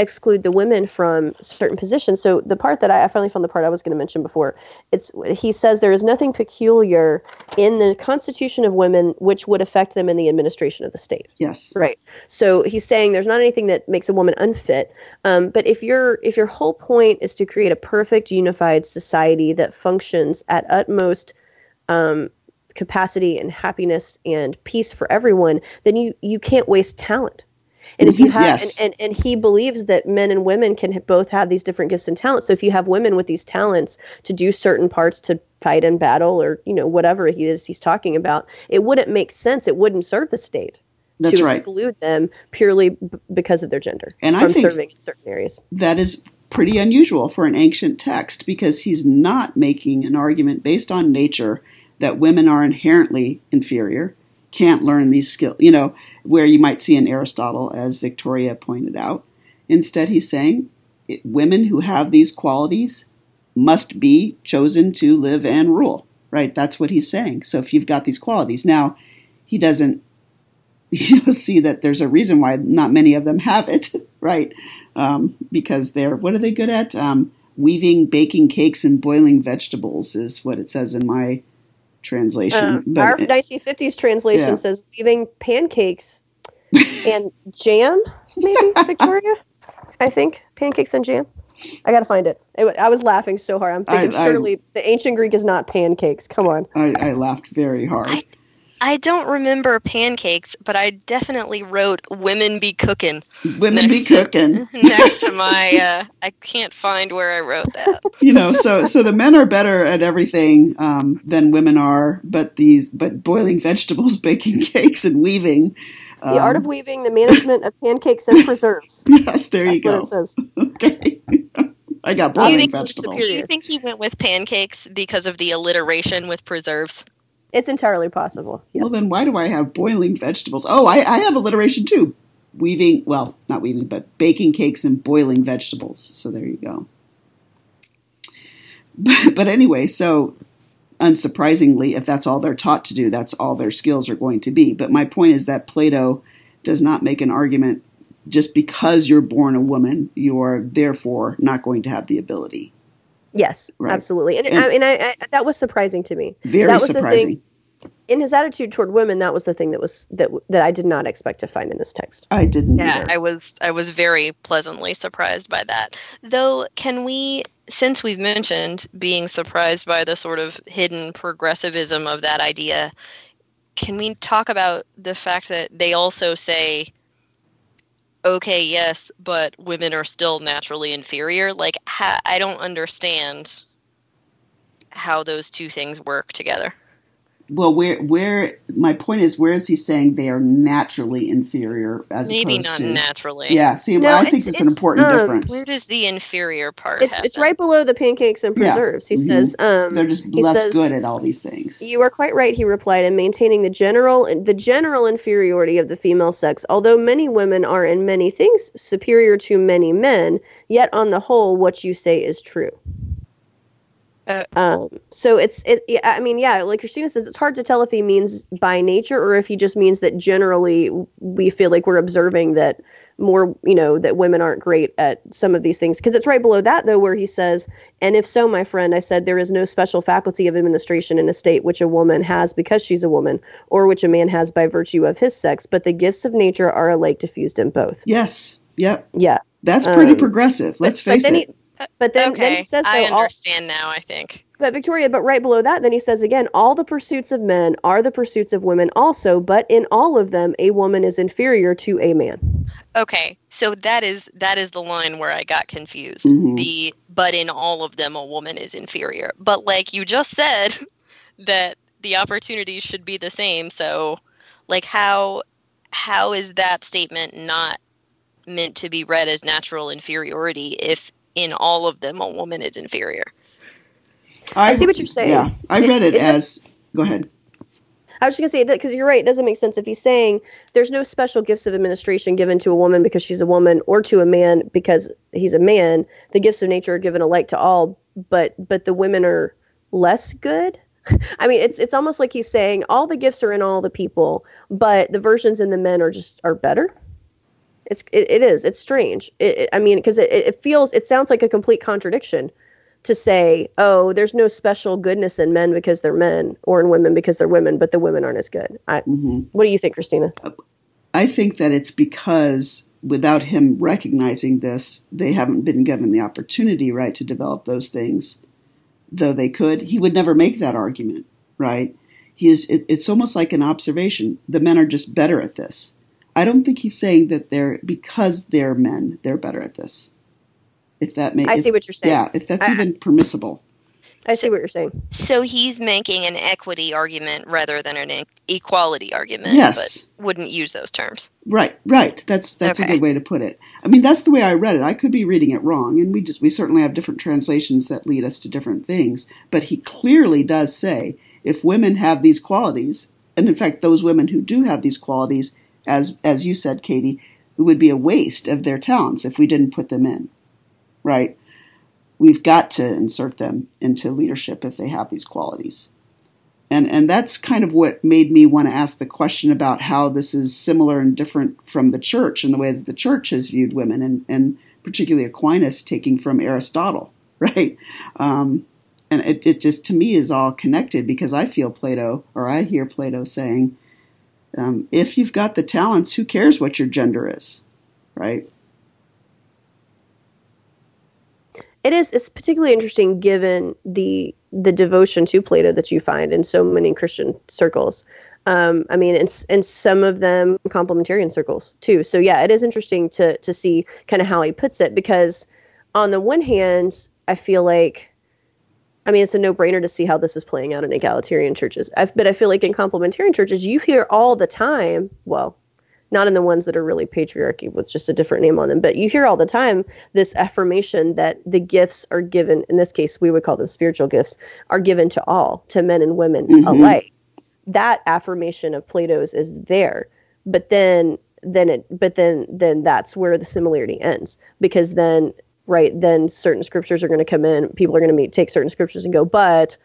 exclude the women from certain positions. So the part that I, I finally found the part I was going to mention before, it's he says there is nothing peculiar in the constitution of women which would affect them in the administration of the state. Yes. Right. So he's saying there's not anything that makes a woman unfit. Um, but if your if your whole point is to create a perfect unified society that functions at utmost um, capacity and happiness and peace for everyone, then you you can't waste talent and if you mm-hmm. have, yes. and, and, and he believes that men and women can both have these different gifts and talents. So if you have women with these talents to do certain parts to fight in battle or, you know, whatever he is he's talking about, it wouldn't make sense. It wouldn't serve the state. That's to right. exclude them purely b- because of their gender and I think serving in certain areas. That is pretty unusual for an ancient text because he's not making an argument based on nature that women are inherently inferior, can't learn these skills. You know, where you might see in Aristotle, as Victoria pointed out. Instead, he's saying it, women who have these qualities must be chosen to live and rule, right? That's what he's saying. So if you've got these qualities, now he doesn't you know, see that there's a reason why not many of them have it, right? Um, because they're what are they good at? Um, weaving, baking cakes, and boiling vegetables is what it says in my translation. Um, but our 1950s translation yeah. says weaving pancakes and jam, maybe, Victoria? I think. Pancakes and jam. I got to find it. it. I was laughing so hard. I'm thinking I, surely I, the ancient Greek is not pancakes. Come on. I, I laughed very hard. I, I don't remember pancakes, but I definitely wrote "women be cooking." Women be cooking next to my. Uh, I can't find where I wrote that. you know, so so the men are better at everything um, than women are, but these but boiling vegetables, baking cakes, and weaving. The art of Um, weaving, the management of pancakes and preserves. Yes, there you That's go. what it says. Okay. I got Do you boiling think vegetables. Do you think he went with pancakes because of the alliteration with preserves? It's entirely possible. Yes. Well, then why do I have boiling vegetables? Oh, I, I have alliteration too. Weaving, well, not weaving, but baking cakes and boiling vegetables. So there you go. But, but anyway, so unsurprisingly, if that's all they're taught to do, that's all their skills are going to be. But my point is that Plato does not make an argument just because you're born a woman, you're therefore not going to have the ability. Yes, Right. absolutely. And, And- I mean, I, I, that was surprising to me. Very That was the thing- surprising. In his attitude toward women, that was the thing that was that that I did not expect to find in this text. I didn't Yeah, either. I was I was very pleasantly surprised by that. Though, can we since we've mentioned being surprised by the sort of hidden progressivism of that idea, can we talk about the fact that they also say okay, yes, but women are still naturally inferior? Like ha- I don't understand how those two things work together. Well, where where my point is, where is he saying they are naturally inferior as Maybe opposed not to? naturally. Yeah, see, No, well, I think it's- it's, an important um, difference. Where does the inferior part It's happen? it's right below the pancakes and Yeah. preserves. He Mhm. says, um, They're just he less says- good at all these things. You are quite right, he replied, in maintaining the general the general inferiority of the female sex. Although many women are in many things superior to many men, yet on the whole, what you say is true. Uh, um, so it's it. I mean, yeah, like Christina says, it's hard to tell if he means by nature or if he just means that generally we feel like we're observing that more, you know, that women aren't great at some of these things. Because it's right below that though, where he says, and if so, my friend, I said, there is no special faculty of administration in a state which a woman has because she's a woman, or which a man has by virtue of his sex, but the gifts of nature are alike diffused in both. Yes, yep, Yeah. that's pretty Um, progressive. Let's face it. He, but then, okay, then he says, I though, all, understand now. I think. but Victoria, but right below that, then he says again, all the pursuits of men are the pursuits of women also, but in all of them, a woman is inferior to a man. Okay, so that is that is the line where I got confused. Mhm. The but in all of them a woman is inferior. But like you just said that the opportunities should be the same. So like how how is that statement not meant to be read as natural inferiority if in all of them a woman is inferior? I see what you're saying. Yeah, I read it, It- it as. Go ahead. I was just gonna say because you're right. It doesn't make sense if he's saying there's no special gifts of administration given to a woman because she's a woman, or to a man because he's a man. The gifts of nature are given alike to all, but but the women are less good. I mean, it's it's almost like he's saying all the gifts are in all the people, but the versions in the men are just are better. It's it, it is it's strange. It, it- I mean, because it, it feels it sounds like a complete contradiction to say, oh, there's no special goodness in men because they're men, or in women because they're women, but the women aren't as good. I, hmm what do you think, Christina? I think that it's because without him recognizing this, they haven't been given the opportunity, right, to develop those things. Though they could, he would never make that argument, right? He is. It, it's almost like an observation. The men are just better at this. I don't think he's saying that they're because they're men, they're better at this. If that makes, I see what you're saying. yeah, if that's I- even permissible. I see what you're saying. So he's making an equity argument rather than an equality argument. Yes. But wouldn't use those terms. Right, right. That's that's a good way to put it. I mean, that's the way I read it. I could be reading it wrong, and we just we certainly have different translations that lead us to different things. But he clearly does say if women have these qualities, and in fact, those women who do have these qualities, as as you said, Katie, it would be a waste of their talents if we didn't put them in. Right. We've got to insert them into leadership if they have these qualities and and that's kind of what made me want to ask the question about how this is similar and different from the church and the way that the church has viewed women and and particularly Aquinas taking from Aristotle right um, and it, it just to me is all connected because I feel Plato or I hear Plato saying um, if you've got the talents who cares what your gender is right It is. It's particularly interesting given the the devotion to Plato that you find in so many Christian circles. Um, I mean, and, in some of them complementarian circles too. So yeah, it is interesting to to see kind of how he puts it because on the one hand, I feel like, I mean, it's a no brainer to see how this is playing out in egalitarian churches. i but I feel like in complementarian churches, you hear all the time. Well, not in the ones that are really patriarchy with just a different name on them. But you hear all the time this affirmation that the gifts are given, in this case, we would call them spiritual gifts, are given to all, to men and women mm-hmm. alike. That affirmation of Plato's is there. But then then it but then then that's where the similarity ends because then right then certain scriptures are going to come in people are going to meet take certain scriptures and go but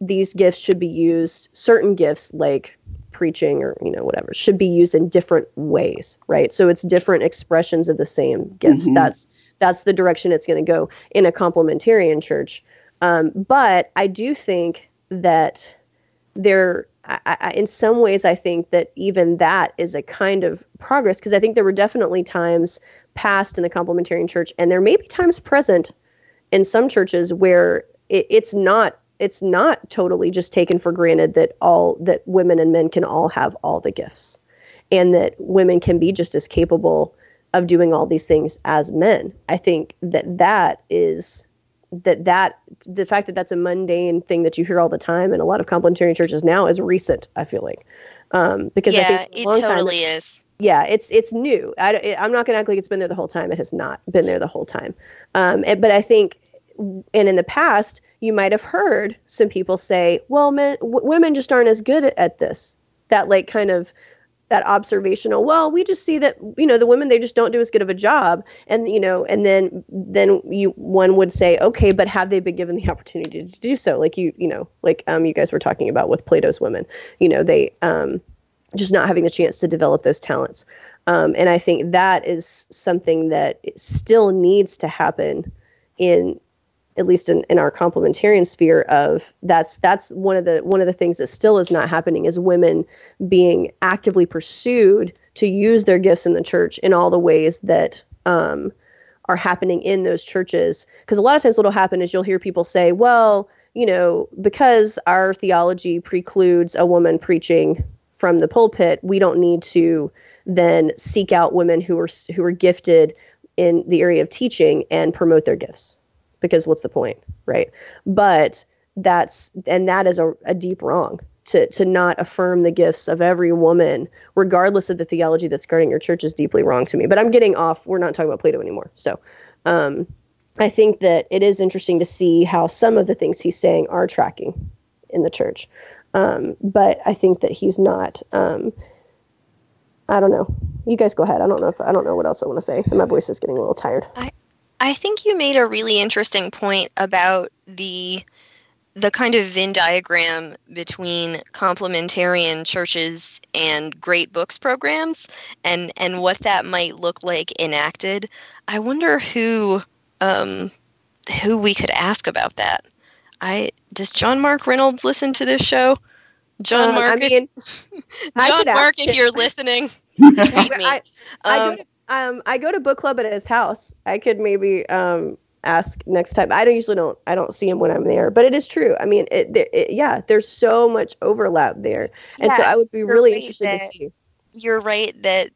these gifts should be used certain gifts like preaching or you know whatever should be used in different ways right? So it's different expressions of the same gifts. Mm-hmm. that's that's the direction it's going to go in a complementarian church. Um, but i do think that there I, I, in some ways i think that even that is a kind of progress because i think there were definitely times past in the complementarian church and there may be times present in some churches where it, it's not it's not totally just taken for granted that all that women and men can all have all the gifts and that women can be just as capable of doing all these things as men. I think that that is that that the fact that that's a mundane thing that you hear all the time in a lot of complementarian churches now is recent i feel like. Um, because yeah, I think it totally time, is yeah it's it's new. I, am not going to act like it's been there the whole time. It has not been there the whole time. Um, but i think and in the past you might have heard some people say, well, men, w- women just aren't as good at this. That like kind of that observational well we just see that you know the women they just don't do as good of a job. And you know and then then you one would say okay but have they been given the opportunity to do so? Like you you know like um you guys were talking about with plato's women. You know they um just not having the chance to develop those talents. Um and i think that is something that still needs to happen in at least in, in our complementarian sphere of that's that's one of the one of the things that still is not happening is women being actively pursued to use their gifts in the church in all the ways that um, are happening in those churches. Because a lot of times what will happen is you'll hear people say well you know because our theology precludes a woman preaching from the pulpit we don't need to then seek out women who are who are gifted in the area of teaching and promote their gifts because what's the point, right? But that's and that is a, a deep wrong to to not affirm the gifts of every woman, regardless of the theology that's guarding your church, is deeply wrong to me. But I'm getting off. We're not talking about Plato anymore. So, um, I think that it is interesting to see how some of the things he's saying are tracking in the church. Um, but I think that he's not. Um, I don't know. You guys go ahead. I don't know if I don't know what else I want to say. My voice is getting a little tired. I, I think you made a really interesting point about the the kind of Venn diagram between complementarian churches and great books programs and and what that might look like enacted. I wonder who um, who we could ask about that. I does John Mark Reynolds listen to this show? John uh, Mark, I mean, John Mark, if you're listening, tweet me. I, I, um, um, I go to book club at his house. I could maybe um ask next time. I don't usually don't I don't see him when I'm there, but it is true. I mean, it, it yeah, there's so much overlap there, and yeah, so I would be really right interested to see. You're right that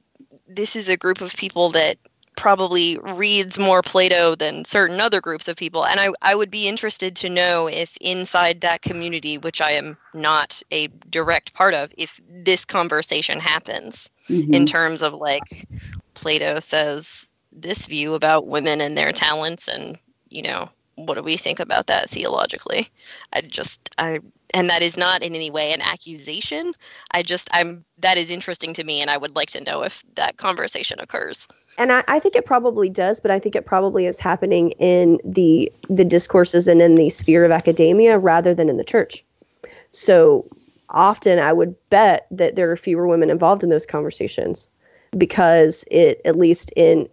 this is a group of people that probably reads more Plato than certain other groups of people. And I, I would be interested to know if inside that community, which I am not a direct part of, if this conversation happens mm-hmm. in terms of like Plato says this view about women and their talents and, you know, what do we think about that theologically? I just I and that is not in any way an accusation. I just I'm that is interesting to me and I would like to know if that conversation occurs and I, I, think it probably does, but I think it probably is happening in the the discourses and in the sphere of academia rather than in the church. So often, I would bet that there are fewer women involved in those conversations because it, at least in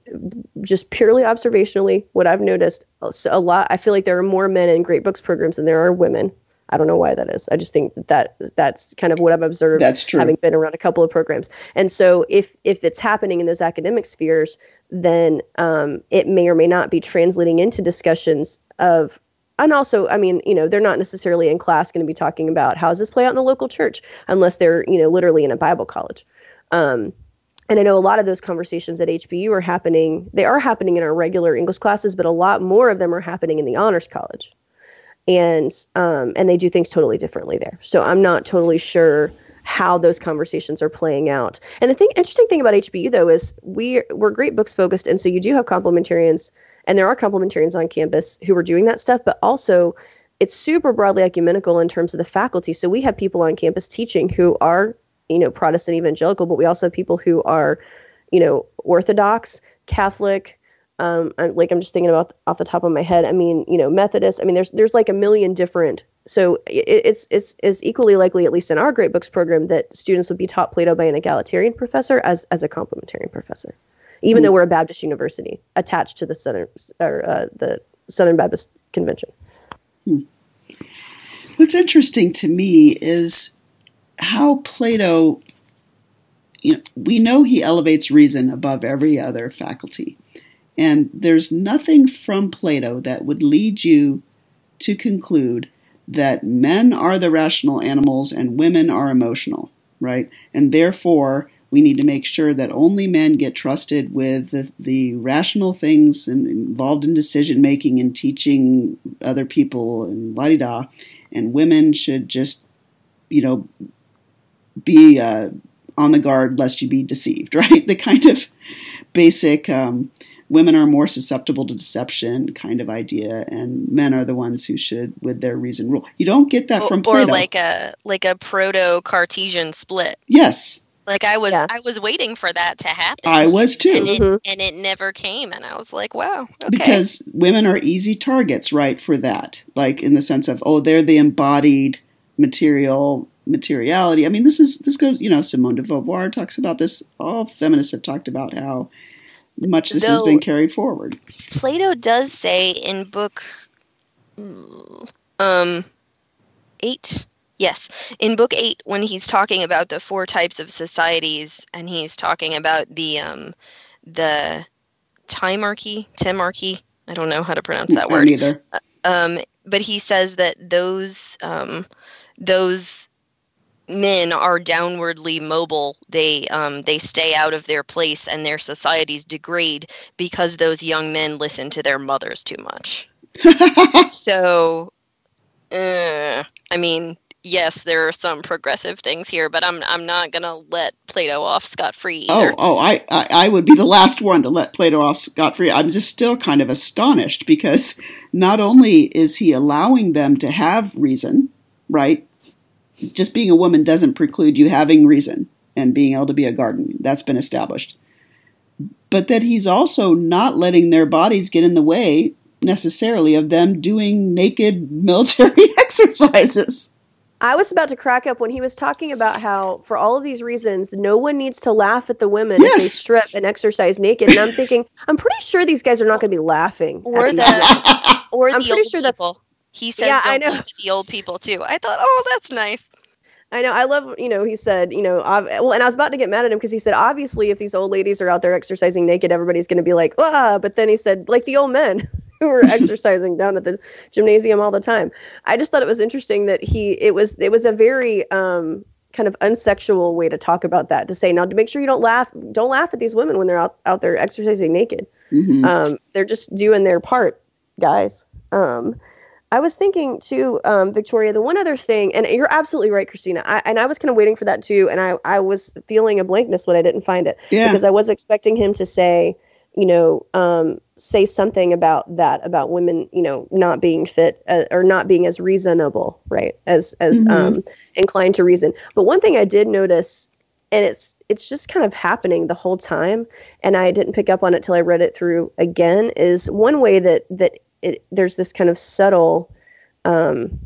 just purely observationally, what I've noticed a lot, I feel like there are more men in great books programs than there are women. I don't know why that is. I just think that that's kind of what I've observed. That's true. Having been around a couple of programs, and so if if it's happening in those academic spheres, then um, it may or may not be translating into discussions of. And also, I mean, you know, they're not necessarily in class going to be talking about how does this play out in the local church, unless they're, you know, literally in a Bible college. Um, and I know a lot of those conversations at HBU are happening. They are happening in our regular English classes, but a lot more of them are happening in the honors college and um, and they do things totally differently there. So I'm not totally sure. how those conversations are playing out. And the thing, interesting thing about HBU though is we we're great books focused, and so you do have complementarians, and there are complementarians on campus who are doing that stuff, but also it's super broadly ecumenical in terms of the faculty. So we have people on campus teaching who are you know Protestant evangelical, but we also have people who are you know Orthodox, Catholic. Um, like I'm just thinking about off the top of my head. I mean, you know, Methodist. I mean, there's there's like a million different so it's it's is equally likely, at least in our Great Books program, that students would be taught Plato by an egalitarian professor as as a complementarian professor, even mm though we're a Baptist university attached to the Southern or uh, the Southern Baptist Convention. Hmm. What's interesting to me is how Plato. You know, we know he elevates reason above every other faculty, and there's nothing from Plato that would lead you to conclude that men are the rational animals and women are emotional, right? And therefore, we need to make sure that only men get trusted with the, the rational things and involved in decision making and teaching other people and la di da, and women should just, you know, be uh, on the guard lest you be deceived, right? The kind of basic um, women are more susceptible to deception kind of idea, and men are the ones who should, with their reason, rule. You don't get that or, from Plato. Or like a like a proto Cartesian split. Yes. Like I was, yeah. I was waiting for that to happen. I was too, and it, mm-hmm. and it never came. And I was like, "Wow!" Okay. Because women are easy targets, right, for that. Like in the sense of, oh, they're the embodied material materiality. I mean, this is this goes. You know, Simone de Beauvoir talks about this. All feminists have talked about how much this Though, has been carried forward. Plato does say in book um eight yes in book eight when he's talking about the four types of societies and he's talking about the um the timarchy timarchy i don't know how to pronounce that word either uh, um but he says that those um those men are downwardly mobile. They um, they stay out of their place and their societies degrade because those young men listen to their mothers too much. So uh, i mean yes there are some progressive things here but i'm i'm not going to let plato off scot free oh oh I, I i would be the last one to let plato off scot free i'm just still kind of astonished because not only is he allowing them to have reason right just being a woman doesn't preclude you having reason and being able to be a guardian. That's been established. But that he's also not letting their bodies get in the way necessarily of them doing naked military exercises. I was about to crack up when he was talking about how, for all of these reasons, no one needs to laugh at the women yes. if they strip and exercise naked. And I'm thinking, I'm pretty sure these guys are not going to be laughing. Or the, or I'm the pretty sure people. That's, he says, yeah, I know. the old people too. I thought, oh, that's nice. I know. I love, you know, he said, you know, ov- well, and I was about to get mad at him because he said, obviously, if these old ladies are out there exercising naked, everybody's going to be like, ah. But then he said, like the old men who were exercising down at the gymnasium all the time. I just thought it was interesting that he, it was, it was a very um, kind of unsexual way to talk about that. To say, now, to make sure you don't laugh, don't laugh at these women when they're out out there exercising naked. Mm-hmm. Um, they're just doing their part, guys. Um, I was thinking too, um, Victoria, the one other thing, and you're absolutely right, Christina. I, and I was kind of waiting for that too, and I, I was feeling a blankness when I didn't find it yeah. because I was expecting him to say, you know, um, say something about that about women, you know, not being fit uh, or not being as reasonable, right, as as mm-hmm. um, inclined to reason. But one thing I did notice, and it's it's just kind of happening the whole time, and I didn't pick up on it till I read it through again. Is one way that that it, there's this kind of subtle, um,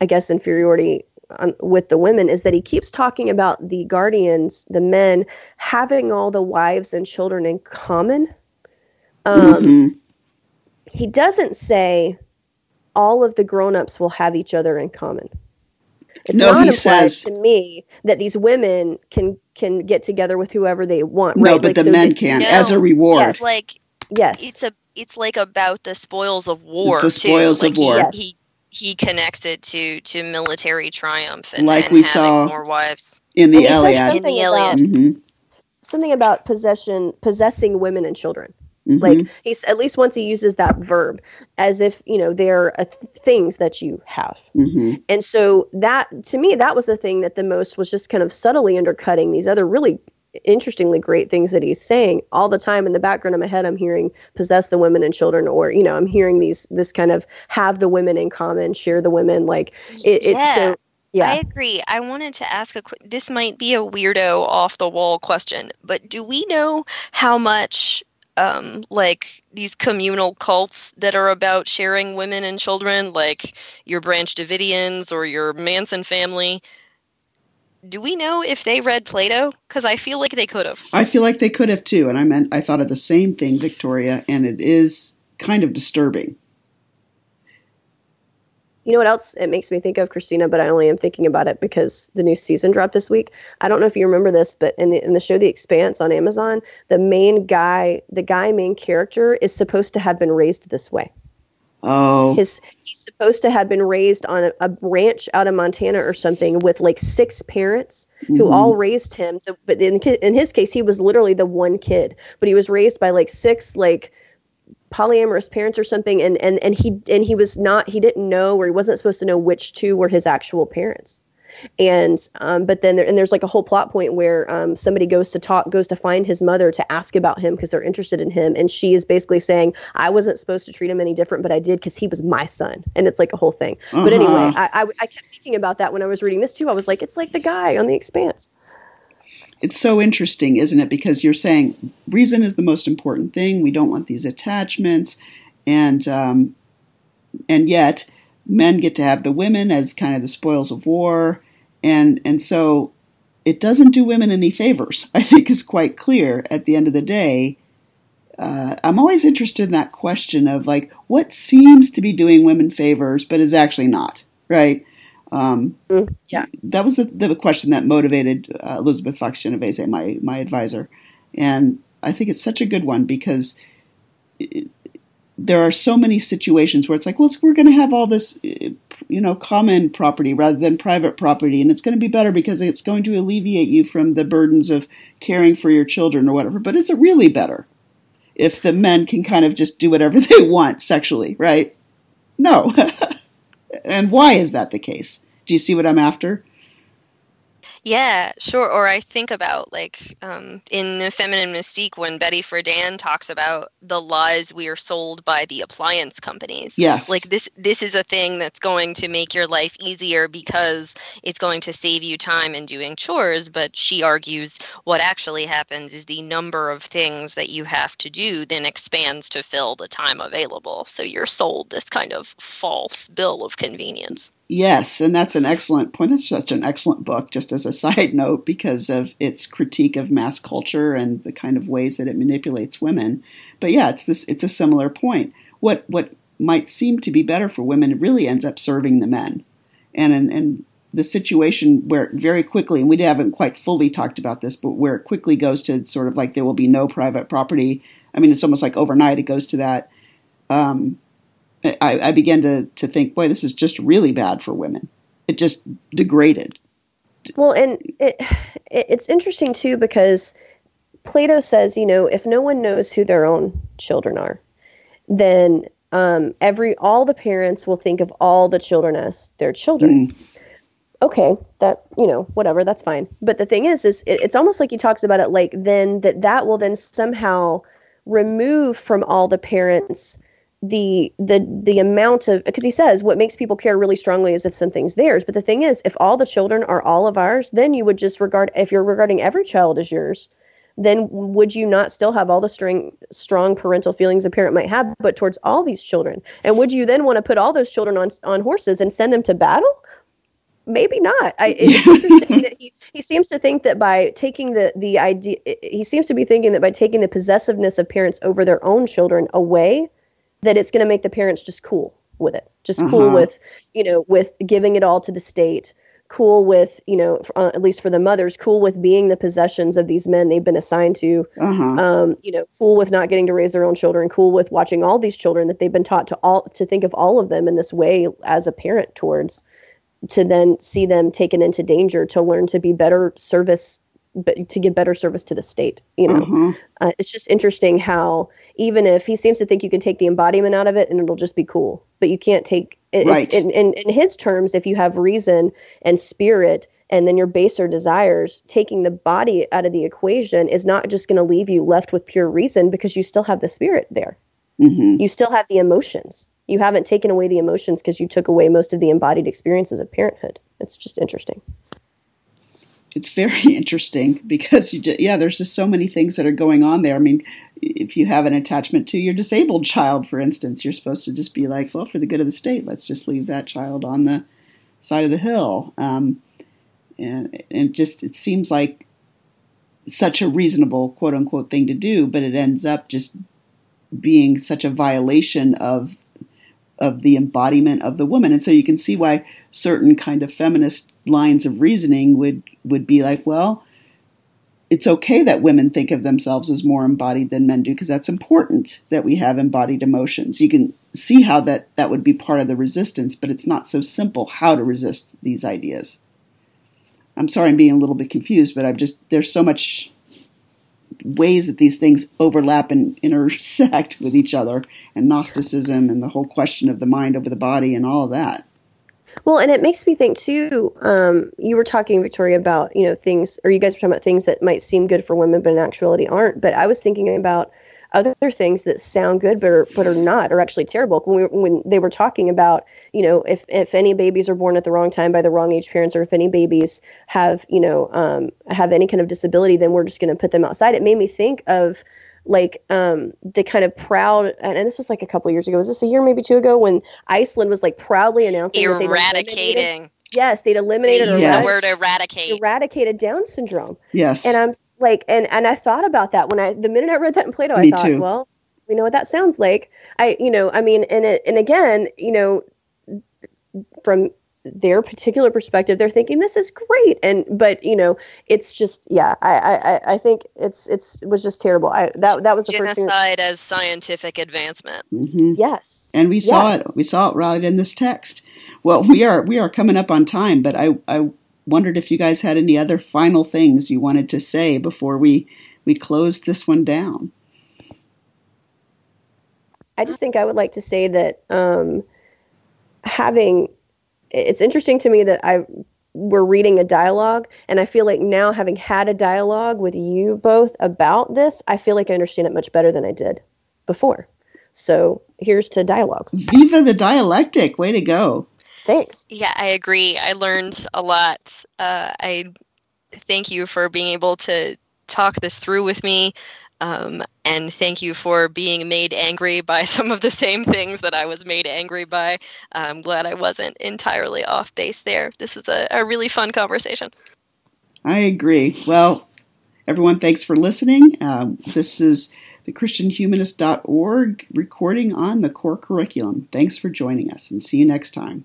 I guess, inferiority on, with the women is that he keeps talking about the guardians, the men, having all the wives and children in common. Um, mm-hmm. He doesn't say all of the grown-ups will have each other in common. It's no, not he says to me that these women can can get together with whoever they want. No, right? but like, the so men can no, as a reward. Yes, like yes, it's a it's like about the spoils of war. It's the spoils too. of like war. He, he, he connects it to to military triumph and like and we saw more wives in the Iliad. In the Iliad. mm-hmm. Something about possession, possessing women and children. Mm-hmm. Like he's at least once he uses that verb as if you know they're th- things that you have. Mm-hmm. And so that to me that was the thing that the most was just kind of subtly undercutting these other really interestingly great things that he's saying all the time in the background of my head i'm hearing possess the women and children or you know i'm hearing these this kind of have the women in common share the women like it, yeah. it's so yeah. I agree. I wanted to ask a quick this might be a weirdo off the wall question, but do we know how much um, like these communal cults that are about sharing women and children, like your Branch Davidians or your Manson family, do we know if they read Plato? Because I feel like they could have. I feel like they could have too, and I meant I thought of the same thing, Victoria, and it is kind of disturbing. You know what else it makes me think of, Christina? But I only am thinking about it because the new season dropped this week. I don't know if you remember this, but in the in the show The Expanse on Amazon, the main guy, the guy main character, is supposed to have been raised this way. Oh. His he's supposed to have been raised on a, a ranch out of Montana or something with like six parents mm-hmm. who all raised him. But in in his case, he was literally the one kid, but he was raised by like six like polyamorous parents or something and and and he and he was not he didn't know or he wasn't supposed to know which two were his actual parents and um, but then there, and there's like a whole plot point where um, somebody goes to talk goes to find his mother to ask about him because they're interested in him. And she is basically saying i wasn't supposed to treat him any different but i did because he was my son. And it's like a whole thing. Uh-huh. but anyway I, I, I kept thinking about that when i was reading this too. I was like it's like the guy on the expanse. It's so interesting isn't it? Because you're saying reason is the most important thing. We don't want these attachments. And um, and yet men get to have the women as kind of the spoils of war. And and so it doesn't do women any favors i think is quite clear at the end of the day. Uh, i'm always interested in that question of like what seems to be doing women favors but is actually not right? Um, mm, yeah. that was the, the question that motivated uh, elizabeth fox genovese my my advisor. And i think it's such a good one because it, there are so many situations where it's like, well, we're going to have all this, eh, you know, common property rather than private property, and it's going to be better because it's going to alleviate you from the burdens of caring for your children or whatever. But is it really better if the men can kind of just do whatever they want sexually, right? No. and why is that the case? Do you see what I'm after? Yeah, sure. Or I think about like um, in the Feminine Mystique when Betty Friedan talks about the lies we are sold by the appliance companies. Yes, like this. This is a thing that's going to make your life easier because it's going to save you time in doing chores. But she argues what actually happens is the number of things that you have to do then expands to fill the time available. So you're sold this kind of false bill of convenience. Yes, and that's an excellent point. That's such an excellent book, just as a side note, because of its critique of mass culture and the kind of ways that it manipulates women. But yeah, it's this. It's a similar point. What what might seem to be better for women really ends up serving the men, and and, and the situation where very quickly, and we haven't quite fully talked about this, but where it quickly goes to sort of like there will be no private property. I mean, it's almost like overnight it goes to that. Um, I, I began to, to think, boy, this is just really bad for women. It just degraded. Well, and it, it's interesting too because Plato says, you know, if no one knows who their own children are, then um, every all the parents will think of all the children as their children. Mm. Okay, that you know, whatever, that's fine. But the thing is, is it, it's almost like he talks about it like then that that will then somehow remove from all the parents the the the amount of because he says what makes people care really strongly is if something's theirs. But the thing is if all the children are all of ours then you would just regard if you're regarding every child as yours then would you not still have all the string, strong parental feelings a parent might have but towards all these children? And would you then want to put all those children on on horses and send them to battle? Maybe not. I, it's interesting that he, he seems to think that by taking the the idea he seems to be thinking that by taking the possessiveness of parents over their own children away that it's going to make the parents just cool with it, just uh-huh. cool with, you know, with giving it all to the state, cool with, you know, uh, at least for the mothers, cool with being the possessions of these men they've been assigned to, uh-huh. um, you know, cool with not getting to raise their own children, cool with watching all these children that they've been taught to all to think of all of them in this way as a parent towards, to then see them taken into danger to learn to be better service but to give better service to the state. You know, Uh-huh. uh, it's just interesting how even if he seems to think you can take the embodiment out of it and it'll just be cool, but you can't take it, Right. in, in, in his terms. If you have reason and spirit, and then your baser desires, taking the body out of the equation is not just going to leave you left with pure reason because you still have the spirit there. hmm You still have the emotions. You haven't taken away the emotions because you took away most of the embodied experiences of parenthood. It's just interesting. It's very interesting because you, ju- yeah, there's just so many things that are going on there. I mean, if you have an attachment to your disabled child, for instance, you're supposed to just be like, well, for the good of the state, let's just leave that child on the side of the hill. Um, and and just it seems like such a reasonable quote unquote thing to do, but it ends up just being such a violation of of the embodiment of the woman. And so you can see why certain kind of feminist lines of reasoning would would be like, well, it's okay that women think of themselves as more embodied than men do because that's important that we have embodied emotions. You can see how that that would be part of the resistance, but it's not so simple how to resist these ideas. I'm sorry I'm being a little bit confused, but I'm just there's so much ways that these things overlap and intersect with each other and Gnosticism and the whole question of the mind over the body and all of that. Well, and it makes me think too. Um, you were talking, Victoria, about you know things, or you guys were talking about things that might seem good for women, but in actuality aren't. But I was thinking about other things that sound good, but are, but are not, are actually terrible. When we, when they were talking about, you know, if if any babies are born at the wrong time by the wrong age parents, or if any babies have, you know, um, have any kind of disability, then we're just going to put them outside. It made me think of like um the kind of proud and, and this was like a couple years ago was this a year maybe two ago when iceland was like proudly announcing that they'd eliminated- Eradicating. yes they'd eliminated use or Yes. the word eradicate. eradicated down syndrome Yes. and i'm like and and i thought about that when i the minute i read that in plato i thought too. well we know what that sounds like i you know i mean and it and again you know from their particular perspective they're thinking this is great and but you know it's just yeah i i I- i think it's it's it was just terrible i that that was the first thing that- Genocide as scientific advancement. hmm yes and we saw Yes. it. We saw it right in this text. Well, we are we are coming up on time, but I I wondered if you guys had any other final things you wanted to say before we we closed this one down. I just think I would like to say that um, having it's interesting to me that I we're reading a dialogue, and I feel like now having had a dialogue with you both about this, I feel like I understand it much better than I did before. So here's to dialogues. Viva the dialectic! Way to go! Thanks. Yeah, I agree. I learned a lot. Uh, I thank you for being able to talk this through with me. Um, and thank you for being made angry by some of the same things that I was made angry by. I'm glad I wasn't entirely off base there. This was a, a really fun conversation. I agree. Well, everyone, thanks for listening. Uh, this is the ChristianHumanist.org recording on the core curriculum. Thanks for joining us, and see you next time.